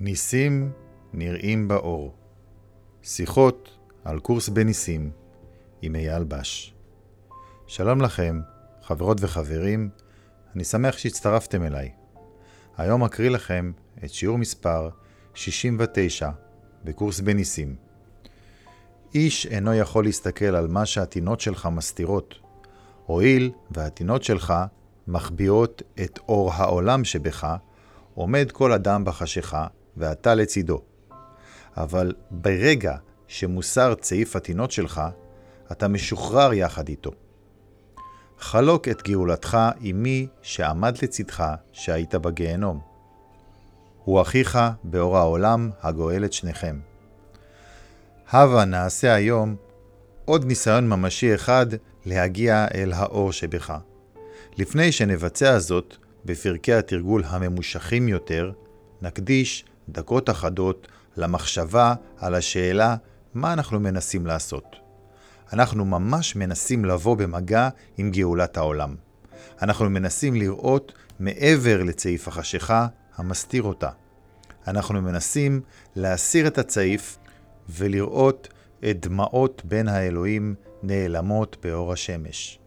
ניסים נראים באור. שיחות על קורס בניסים עם אייל בש. שלום לכם, חברות וחברים, אני שמח שהצטרפתם אליי. היום אקריא לכם את שיעור מספר 69 בקורס בניסים. איש אינו יכול להסתכל על מה שהטינות שלך מסתירות, הואיל והטינות שלך מחביאות את אור העולם שבך, עומד כל אדם בחשיכה, ואתה לצידו. אבל ברגע שמוסר צעיף הטינות שלך, אתה משוחרר יחד איתו. חלוק את גאולתך עם מי שעמד לצדך שהיית בגיהנום. הוא אחיך באור העולם הגואל את שניכם. הבה נעשה היום עוד ניסיון ממשי אחד להגיע אל האור שבך. לפני שנבצע זאת בפרקי התרגול הממושכים יותר, נקדיש דקות אחדות למחשבה על השאלה מה אנחנו מנסים לעשות. אנחנו ממש מנסים לבוא במגע עם גאולת העולם. אנחנו מנסים לראות מעבר לצעיף החשיכה המסתיר אותה. אנחנו מנסים להסיר את הצעיף ולראות את דמעות בין האלוהים נעלמות באור השמש.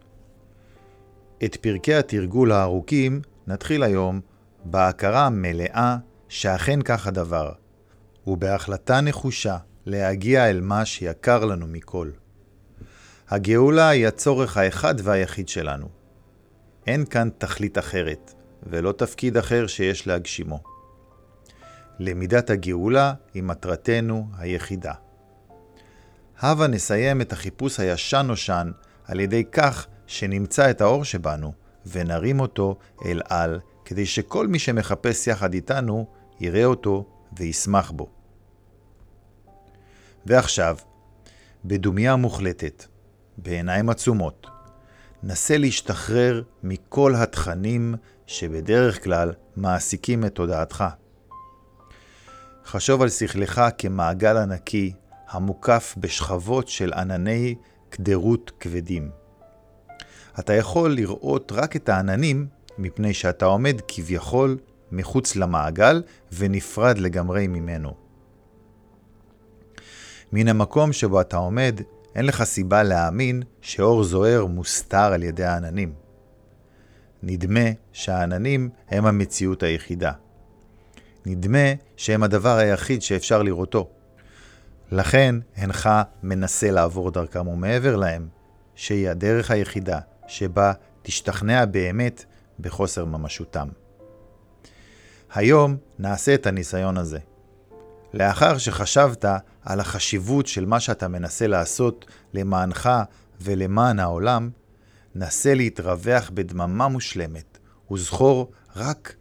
את פרקי התרגול הארוכים נתחיל היום בהכרה המלאה שאכן כך הדבר, ובהחלטה נחושה להגיע אל מה שיקר לנו מכל. הגאולה היא הצורך האחד והיחיד שלנו. אין כאן תכלית אחרת, ולא תפקיד אחר שיש להגשימו. למידת הגאולה היא מטרתנו היחידה. הבה נסיים את החיפוש הישן-נושן על ידי כך שנמצא את האור שבנו ונרים אותו אל על, כדי שכל מי שמחפש יחד איתנו יראה אותו וישמח בו. ועכשיו, בדומיה מוחלטת, בעיניים עצומות, נסה להשתחרר מכל התכנים שבדרך כלל מעסיקים את תודעתך. חשוב על שכלך כמעגל ענקי המוקף בשכבות של ענני קדרות כבדים. אתה יכול לראות רק את העננים מפני שאתה עומד כביכול מחוץ למעגל ונפרד לגמרי ממנו. מן המקום שבו אתה עומד, אין לך סיבה להאמין שאור זוהר מוסתר על ידי העננים. נדמה שהעננים הם המציאות היחידה. נדמה שהם הדבר היחיד שאפשר לראותו. לכן אינך מנסה לעבור דרכם ומעבר להם, שהיא הדרך היחידה שבה תשתכנע באמת בחוסר ממשותם. היום נעשה את הניסיון הזה. לאחר שחשבת על החשיבות של מה שאתה מנסה לעשות למענך ולמען העולם, נסה להתרווח בדממה מושלמת, וזכור רק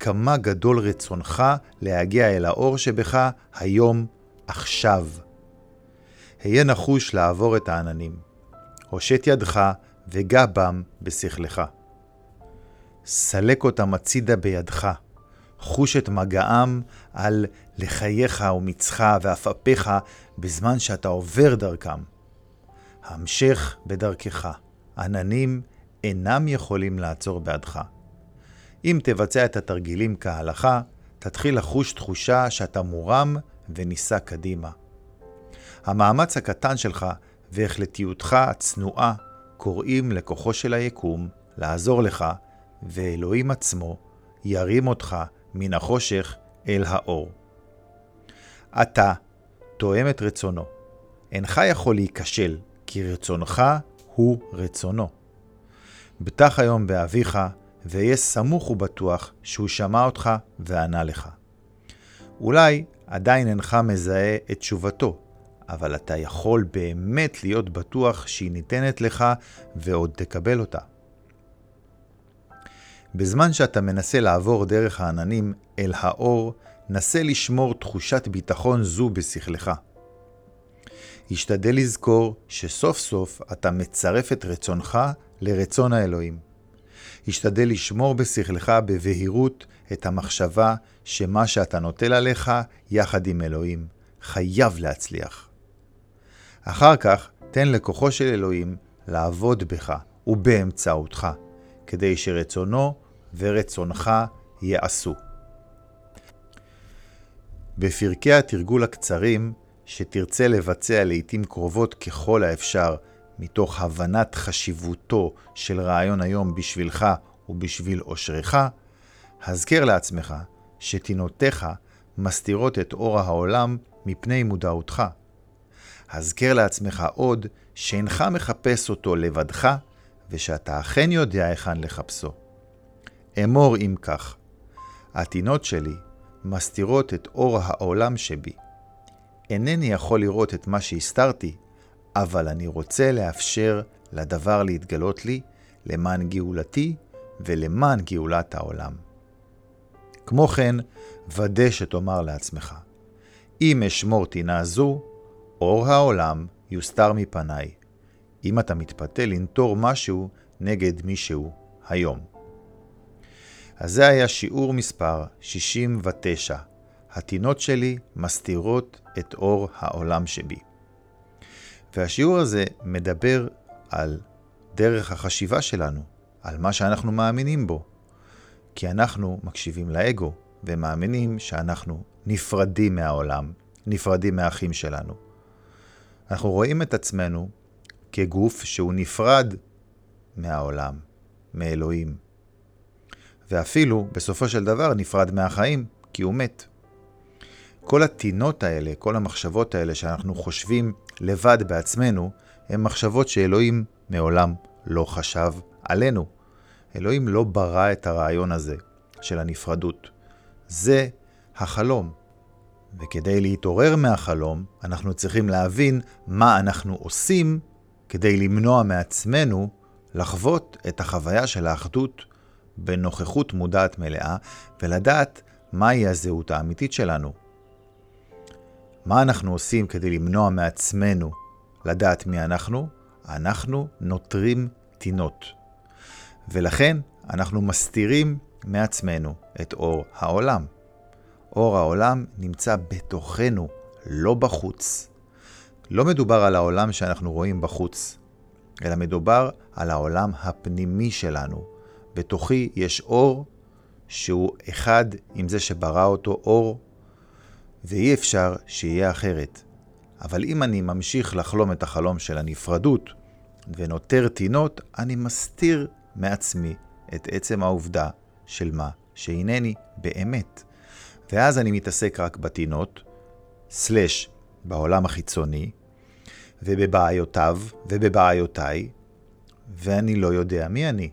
כמה גדול רצונך להגיע אל האור שבך היום, עכשיו. היה נחוש לעבור את העננים. הושט ידך וגע בם בשכלך. סלק אותם הצידה בידך. חוש את מגעם על לחייך ומצך ועפעפיך בזמן שאתה עובר דרכם. המשך בדרכך. עננים אינם יכולים לעצור בעדך. אם תבצע את התרגילים כהלכה, תתחיל לחוש תחושה שאתה מורם ונישא קדימה. המאמץ הקטן שלך והחלטיותך הצנועה קוראים לכוחו של היקום לעזור לך, ואלוהים עצמו ירים אותך מן החושך אל האור. אתה תואם את רצונו. אינך יכול להיכשל, כי רצונך הוא רצונו. בטח היום באביך, ואהיה סמוך ובטוח שהוא שמע אותך וענה לך. אולי עדיין אינך מזהה את תשובתו, אבל אתה יכול באמת להיות בטוח שהיא ניתנת לך ועוד תקבל אותה. בזמן שאתה מנסה לעבור דרך העננים אל האור, נסה לשמור תחושת ביטחון זו בשכלך. השתדל לזכור שסוף סוף אתה מצרף את רצונך לרצון האלוהים. השתדל לשמור בשכלך בבהירות את המחשבה שמה שאתה נוטל עליך יחד עם אלוהים חייב להצליח. אחר כך תן לכוחו של אלוהים לעבוד בך ובאמצעותך, כדי שרצונו ורצונך יעשו. בפרקי התרגול הקצרים, שתרצה לבצע לעתים קרובות ככל האפשר, מתוך הבנת חשיבותו של רעיון היום בשבילך ובשביל אושרך, הזכר לעצמך שתינותיך מסתירות את אור העולם מפני מודעותך. הזכר לעצמך עוד שאינך מחפש אותו לבדך, ושאתה אכן יודע היכן לחפשו. אמור אם כך, הטינות שלי מסתירות את אור העולם שבי. אינני יכול לראות את מה שהסתרתי, אבל אני רוצה לאפשר לדבר להתגלות לי למען גאולתי ולמען גאולת העולם. כמו כן, ודא שתאמר לעצמך, אם אשמור טינה זו, אור העולם יוסתר מפניי, אם אתה מתפתה לנטור משהו נגד מישהו היום. אז זה היה שיעור מספר 69. הטינות שלי מסתירות את אור העולם שבי. והשיעור הזה מדבר על דרך החשיבה שלנו, על מה שאנחנו מאמינים בו. כי אנחנו מקשיבים לאגו ומאמינים שאנחנו נפרדים מהעולם, נפרדים מהאחים שלנו. אנחנו רואים את עצמנו כגוף שהוא נפרד מהעולם, מאלוהים. ואפילו, בסופו של דבר, נפרד מהחיים, כי הוא מת. כל הטינות האלה, כל המחשבות האלה שאנחנו חושבים לבד בעצמנו, הן מחשבות שאלוהים מעולם לא חשב עלינו. אלוהים לא ברא את הרעיון הזה של הנפרדות. זה החלום. וכדי להתעורר מהחלום, אנחנו צריכים להבין מה אנחנו עושים כדי למנוע מעצמנו לחוות את החוויה של האחדות בנוכחות מודעת מלאה, ולדעת מהי הזהות האמיתית שלנו. מה אנחנו עושים כדי למנוע מעצמנו לדעת מי אנחנו? אנחנו נותרים טינות. ולכן אנחנו מסתירים מעצמנו את אור העולם. אור העולם נמצא בתוכנו, לא בחוץ. לא מדובר על העולם שאנחנו רואים בחוץ, אלא מדובר על העולם הפנימי שלנו. בתוכי יש אור שהוא אחד עם זה שברא אותו אור, ואי אפשר שיהיה אחרת. אבל אם אני ממשיך לחלום את החלום של הנפרדות ונותר טינות, אני מסתיר מעצמי את עצם העובדה של מה שהנני באמת. ואז אני מתעסק רק בטינות, סלש בעולם החיצוני, ובבעיותיו ובבעיותיי, ואני לא יודע מי אני.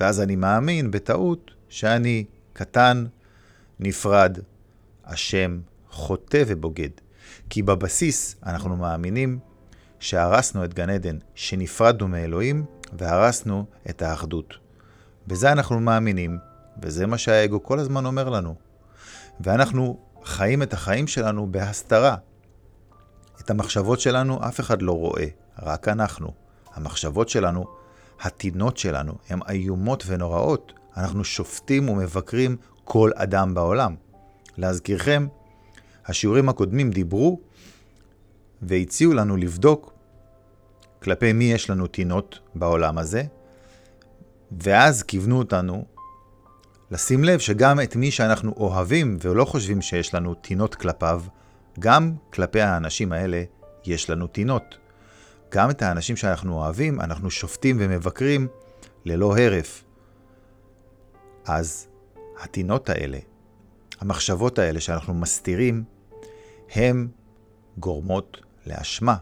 ואז אני מאמין בטעות שאני קטן, נפרד, אשם, חוטא ובוגד. כי בבסיס אנחנו מאמינים שהרסנו את גן עדן, שנפרדנו מאלוהים והרסנו את האחדות. בזה אנחנו מאמינים, וזה מה שהאגו כל הזמן אומר לנו. ואנחנו חיים את החיים שלנו בהסתרה. את המחשבות שלנו אף אחד לא רואה, רק אנחנו. המחשבות שלנו, הטינות שלנו, הן איומות ונוראות. אנחנו שופטים ומבקרים כל אדם בעולם. להזכירכם, השיעורים הקודמים דיברו והציעו לנו לבדוק כלפי מי יש לנו טינות בעולם הזה, ואז כיוונו אותנו לשים לב שגם את מי שאנחנו אוהבים ולא חושבים שיש לנו טינות כלפיו, גם כלפי האנשים האלה יש לנו טינות. גם את האנשים שאנחנו אוהבים, אנחנו שופטים ומבקרים ללא הרף. אז הטינות האלה, המחשבות האלה שאנחנו מסתירים, הן גורמות לאשמה.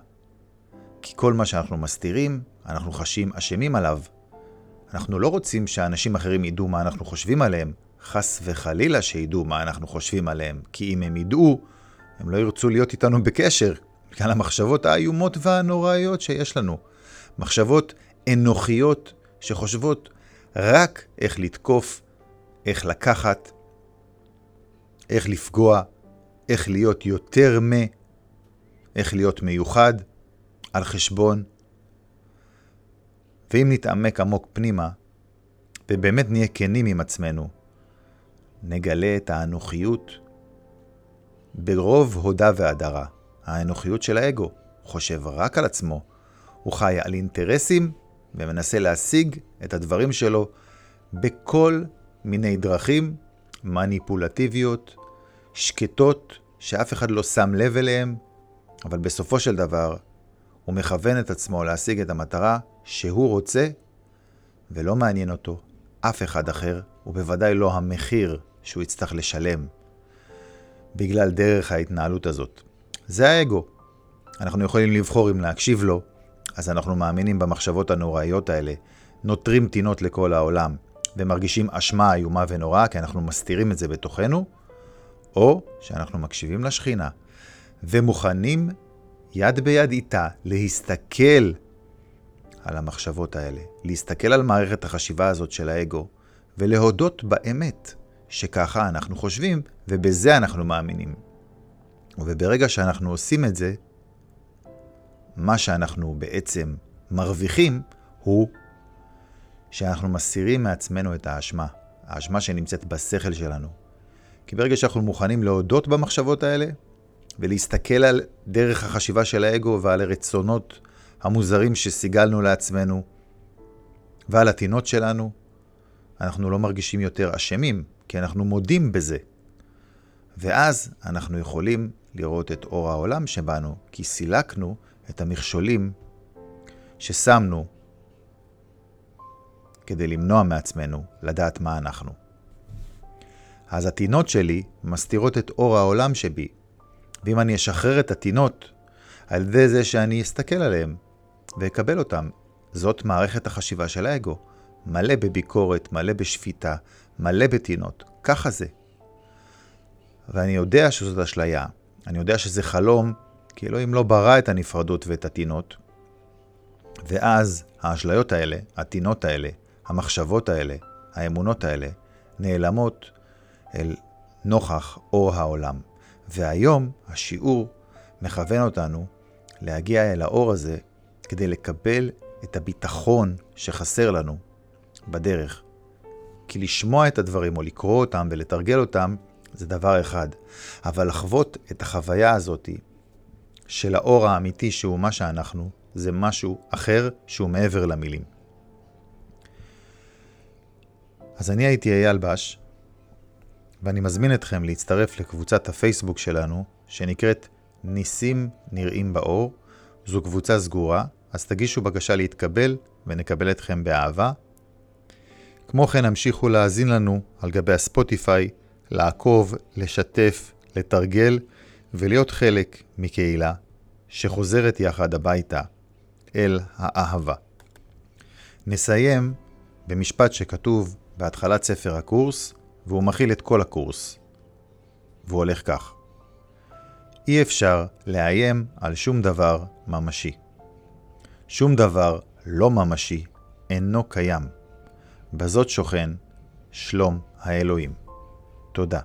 כי כל מה שאנחנו מסתירים, אנחנו חשים אשמים עליו. אנחנו לא רוצים שאנשים אחרים ידעו מה אנחנו חושבים עליהם, חס וחלילה שידעו מה אנחנו חושבים עליהם, כי אם הם ידעו, הם לא ירצו להיות איתנו בקשר, בגלל המחשבות האיומות והנוראיות שיש לנו. מחשבות אנוכיות שחושבות רק איך לתקוף, איך לקחת, איך לפגוע, איך להיות יותר מ, איך להיות מיוחד, על חשבון. ואם נתעמק עמוק פנימה, ובאמת נהיה כנים עם עצמנו, נגלה את האנוכיות ברוב הודה והדרה. האנוכיות של האגו חושב רק על עצמו, הוא חי על אינטרסים ומנסה להשיג את הדברים שלו בכל מיני דרכים מניפולטיביות, שקטות, שאף אחד לא שם לב אליהם, אבל בסופו של דבר הוא מכוון את עצמו להשיג את המטרה שהוא רוצה, ולא מעניין אותו אף אחד אחר, ובוודאי לא המחיר שהוא יצטרך לשלם בגלל דרך ההתנהלות הזאת. זה האגו. אנחנו יכולים לבחור אם להקשיב לו, אז אנחנו מאמינים במחשבות הנוראיות האלה, נותרים טינות לכל העולם, ומרגישים אשמה איומה ונוראה, כי אנחנו מסתירים את זה בתוכנו, או שאנחנו מקשיבים לשכינה, ומוכנים יד ביד איתה להסתכל על המחשבות האלה, להסתכל על מערכת החשיבה הזאת של האגו, ולהודות באמת שככה אנחנו חושבים, ובזה אנחנו מאמינים. וברגע שאנחנו עושים את זה, מה שאנחנו בעצם מרוויחים הוא שאנחנו מסירים מעצמנו את האשמה, האשמה שנמצאת בשכל שלנו. כי ברגע שאנחנו מוכנים להודות במחשבות האלה, ולהסתכל על דרך החשיבה של האגו ועל הרצונות המוזרים שסיגלנו לעצמנו, ועל הטינות שלנו, אנחנו לא מרגישים יותר אשמים, כי אנחנו מודים בזה. ואז אנחנו יכולים לראות את אור העולם שבנו, כי סילקנו את המכשולים ששמנו כדי למנוע מעצמנו לדעת מה אנחנו. אז הטינות שלי מסתירות את אור העולם שבי, ואם אני אשחרר את הטינות על ידי זה שאני אסתכל עליהן ואקבל אותן, זאת מערכת החשיבה של האגו. מלא בביקורת, מלא בשפיטה, מלא בטינות. ככה זה. ואני יודע שזאת אשליה. אני יודע שזה חלום, כי אלוהים לא ברא את הנפרדות ואת הטינות. ואז האשליות האלה, הטינות האלה, המחשבות האלה, האמונות האלה, נעלמות אל נוכח אור העולם. והיום השיעור מכוון אותנו להגיע אל האור הזה כדי לקבל את הביטחון שחסר לנו בדרך. כי לשמוע את הדברים או לקרוא אותם ולתרגל אותם זה דבר אחד, אבל לחוות את החוויה הזאת של האור האמיתי שהוא מה שאנחנו, זה משהו אחר שהוא מעבר למילים. אז אני הייתי אייל בש, ואני מזמין אתכם להצטרף לקבוצת הפייסבוק שלנו, שנקראת ניסים נראים באור. זו קבוצה סגורה, אז תגישו בקשה להתקבל ונקבל אתכם באהבה. כמו כן המשיכו להאזין לנו על גבי הספוטיפיי, לעקוב, לשתף, לתרגל ולהיות חלק מקהילה שחוזרת יחד הביתה אל האהבה. נסיים במשפט שכתוב בהתחלת ספר הקורס, והוא מכיל את כל הקורס. והוא הולך כך: אי אפשר לאיים על שום דבר ממשי. שום דבר לא ממשי אינו קיים. בזאת שוכן שלום האלוהים. תודה.